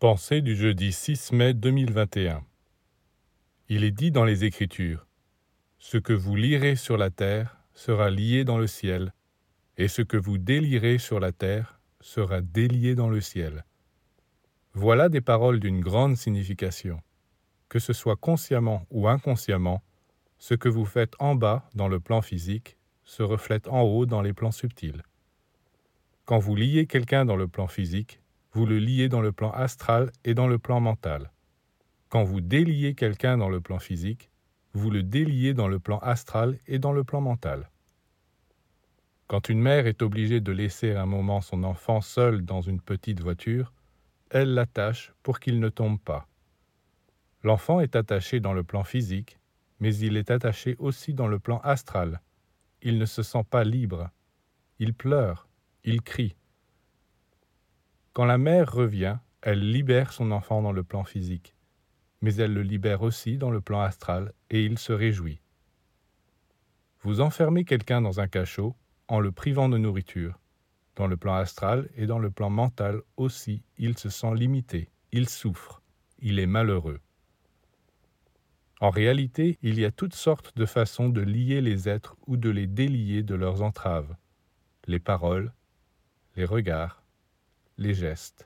Pensée du jeudi 6 mai 2021 Il est dit dans les Écritures Ce que vous lirez sur la terre sera lié dans le ciel, et ce que vous délirez sur la terre sera délié dans le ciel. Voilà des paroles d'une grande signification. Que ce soit consciemment ou inconsciemment, ce que vous faites en bas dans le plan physique se reflète en haut dans les plans subtils. Quand vous liez quelqu'un dans le plan physique, vous le liez dans le plan astral et dans le plan mental. Quand vous déliez quelqu'un dans le plan physique, vous le déliez dans le plan astral et dans le plan mental. Quand une mère est obligée de laisser un moment son enfant seul dans une petite voiture, elle l'attache pour qu'il ne tombe pas. L'enfant est attaché dans le plan physique, mais il est attaché aussi dans le plan astral. Il ne se sent pas libre. Il pleure, il crie. Quand la mère revient, elle libère son enfant dans le plan physique, mais elle le libère aussi dans le plan astral et il se réjouit. Vous enfermez quelqu'un dans un cachot en le privant de nourriture. Dans le plan astral et dans le plan mental aussi, il se sent limité, il souffre, il est malheureux. En réalité, il y a toutes sortes de façons de lier les êtres ou de les délier de leurs entraves. Les paroles, les regards, les gestes.